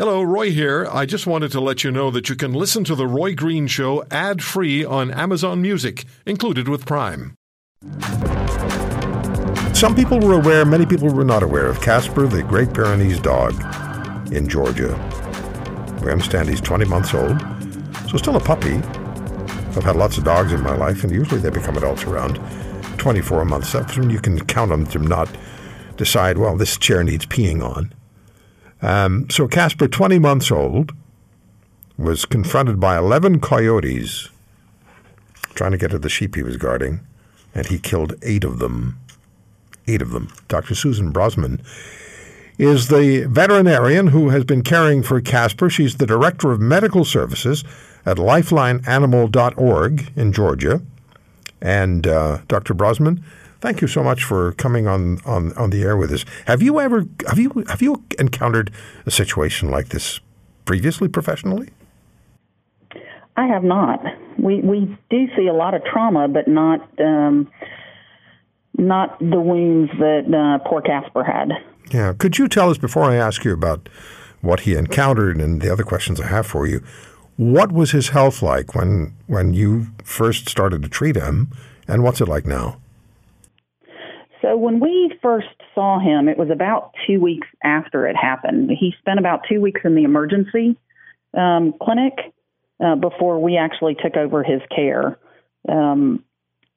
Hello, Roy here. I just wanted to let you know that you can listen to The Roy Green Show ad free on Amazon Music, included with Prime. Some people were aware, many people were not aware of Casper, the Great Pyrenees dog in Georgia. We understand he's 20 months old, so still a puppy. I've had lots of dogs in my life, and usually they become adults around 24 months. That's when you can count on them to not decide, well, this chair needs peeing on. Um, so Casper, 20 months old, was confronted by 11 coyotes trying to get at the sheep he was guarding, and he killed eight of them. Eight of them. Dr. Susan Brosman is the veterinarian who has been caring for Casper. She's the director of medical services at lifelineanimal.org in Georgia. And uh, Dr. Brosman, thank you so much for coming on, on, on the air with us. Have you ever have you have you encountered a situation like this previously professionally? I have not. We we do see a lot of trauma, but not um, not the wounds that uh, poor Casper had. Yeah. Could you tell us before I ask you about what he encountered and the other questions I have for you? What was his health like when when you first started to treat him, and what's it like now? So when we first saw him, it was about two weeks after it happened. He spent about two weeks in the emergency um, clinic uh, before we actually took over his care. Um,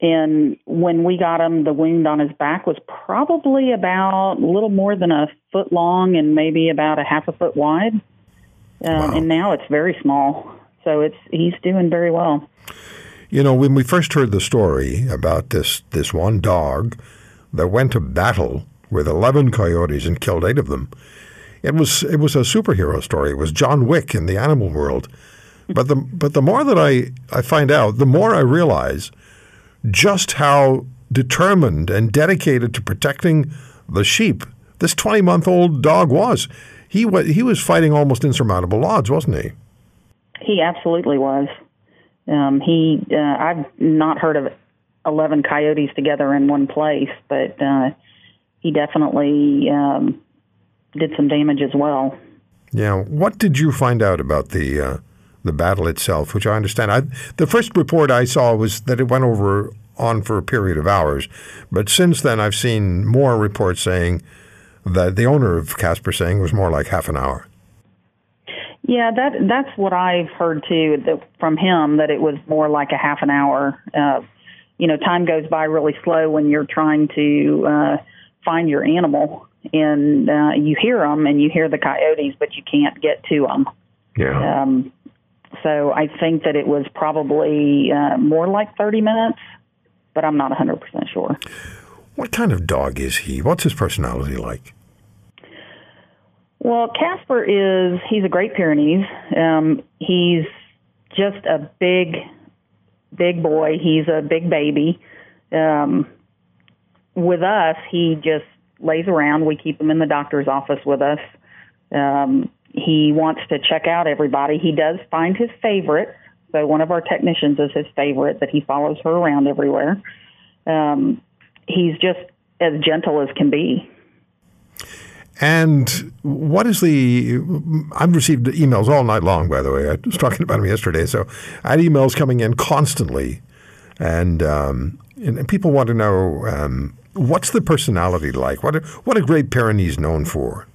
and when we got him, the wound on his back was probably about a little more than a foot long and maybe about a half a foot wide. Um, wow. And now it's very small. So it's he's doing very well. You know, when we first heard the story about this this one dog that went to battle with 11 coyotes and killed eight of them. It was it was a superhero story. It was John Wick in the animal world. But the but the more that I, I find out, the more I realize just how determined and dedicated to protecting the sheep this 20 month old dog was. He was he was fighting almost insurmountable odds, wasn't he? He absolutely was. Um, he uh, I've not heard of 11 coyotes together in one place, but uh, he definitely um, did some damage as well. Yeah. What did you find out about the uh, the battle itself? Which I understand. I, the first report I saw was that it went over on for a period of hours, but since then I've seen more reports saying that the owner of Casper saying was more like half an hour. Yeah, that that's what I've heard too that, from him that it was more like a half an hour. Uh, you know, time goes by really slow when you're trying to uh, find your animal, and uh, you hear them and you hear the coyotes, but you can't get to them. Yeah. Um, so I think that it was probably uh, more like 30 minutes, but I'm not 100% sure. What kind of dog is he? What's his personality like? Well, Casper is, he's a Great Pyrenees. Um, he's just a big, big boy. He's a big baby. Um, with us, he just lays around. We keep him in the doctor's office with us. Um, he wants to check out everybody. He does find his favorite. So one of our technicians is his favorite, that he follows her around everywhere. Um, he's just as gentle as can be. And what is the? I've received emails all night long. By the way, I was talking about them yesterday. So I had emails coming in constantly, and um, and people want to know um, what's the personality like. What what are Great Pyrenees known for?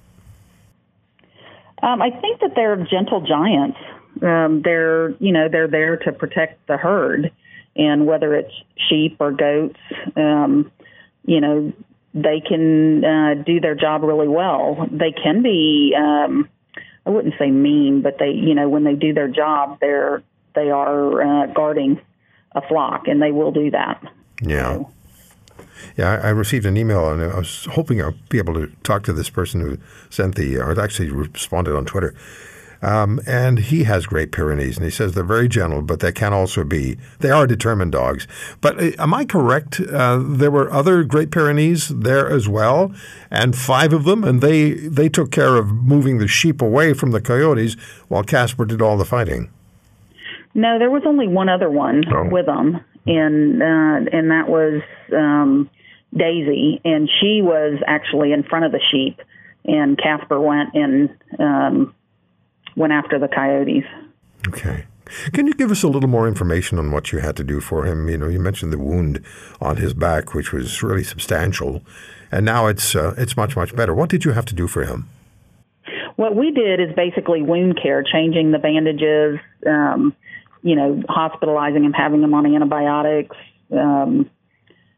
Um, I think that they're gentle giants. Um, they're you know they're there to protect the herd, and whether it's sheep or goats, um, you know they can uh, do their job really well. They can be, um, I wouldn't say mean, but they, you know, when they do their job, they're they are uh, guarding a flock, and they will do that. Yeah. So. Yeah, I received an email, and I was hoping I'd be able to talk to this person who sent the, or actually responded on Twitter. Um, and he has Great Pyrenees, and he says they're very gentle, but they can also be, they are determined dogs. But uh, am I correct? Uh, there were other Great Pyrenees there as well, and five of them, and they, they took care of moving the sheep away from the coyotes while Casper did all the fighting. No, there was only one other one oh. with them, and uh, and that was um, Daisy, and she was actually in front of the sheep, and Casper went and um, went after the coyotes. Okay. Can you give us a little more information on what you had to do for him? You know, you mentioned the wound on his back, which was really substantial, and now it's uh, it's much much better. What did you have to do for him? What we did is basically wound care, changing the bandages, um, you know, hospitalizing him, having him on antibiotics. Um,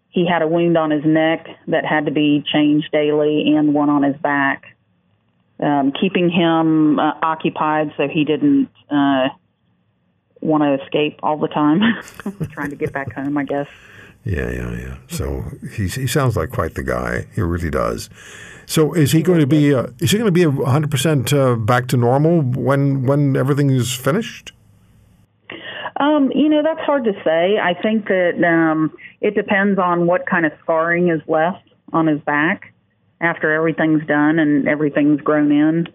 he had a wound on his neck that had to be changed daily, and one on his back. Um, keeping him uh, occupied so he didn't uh, want to escape all the time, trying to get back home, I guess. Yeah, yeah, yeah. So he he sounds like quite the guy. He really does. So is he going to be uh, is he going to be hundred uh, percent back to normal when when everything is finished? Um, you know, that's hard to say. I think that um, it depends on what kind of scarring is left on his back after everything's done and everything's grown in.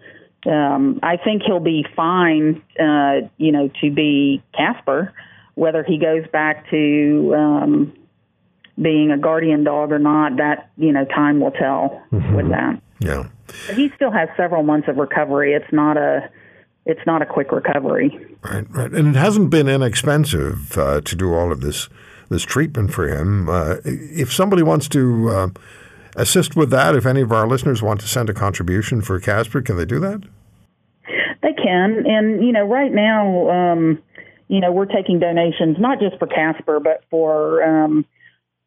Um, I think he'll be fine, uh, you know, to be Casper. Whether he goes back to um, being a guardian dog or not, that, you know, time will tell mm-hmm. with that. Yeah. But he still has several months of recovery. It's not a it's not a quick recovery. Right, right, and it hasn't been inexpensive uh, to do all of this this treatment for him. Uh, if somebody wants to uh, assist with that, if any of our listeners want to send a contribution for Casper, can they do that? They can, and you know, right now, um, you know, we're taking donations not just for Casper, but for um,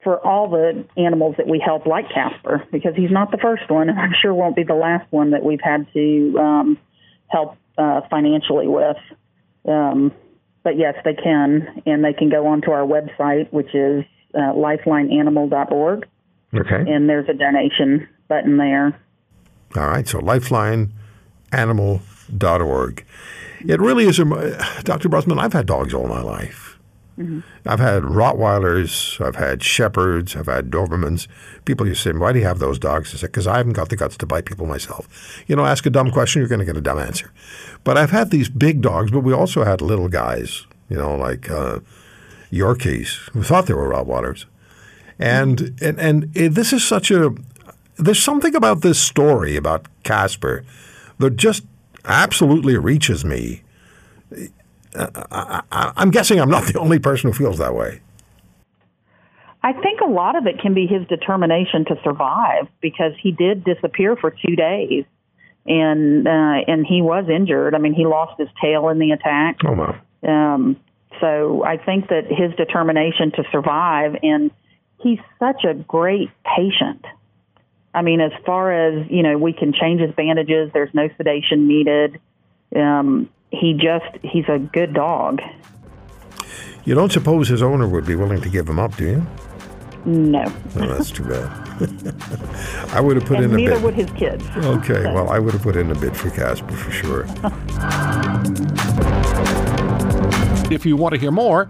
for all the animals that we help, like Casper, because he's not the first one, and I'm sure won't be the last one that we've had to um, help uh, financially with. Um, but yes, they can, and they can go onto our website, which is uh, lifelineanimal.org. Okay. And there's a donation button there. All right. So lifelineanimal.org. It really is, a, Dr. Brosman, I've had dogs all my life. Mm-hmm. I've had Rottweilers, I've had Shepherds, I've had Dobermans. People used to say, why do you have those dogs? I said, because I haven't got the guts to bite people myself. You know, ask a dumb question, you're going to get a dumb answer. But I've had these big dogs, but we also had little guys, you know, like uh, Yorkies, who thought they were Rottweilers. And, and, and it, this is such a – there's something about this story about Casper that just absolutely reaches me I, am guessing I'm not the only person who feels that way. I think a lot of it can be his determination to survive because he did disappear for two days, and uh, and he was injured. I mean, he lost his tail in the attack. Oh my! Um, so I think that his determination to survive, and he's such a great patient. I mean, as far as you know, we can change his bandages. There's no sedation needed. Um, he just he's a good dog. You don't suppose his owner would be willing to give him up, do you? No. Oh, that's too bad. I would have put and in a bid. Neither would his kids. Okay, well, I would have put in a bid for Casper for sure. if you want to hear more,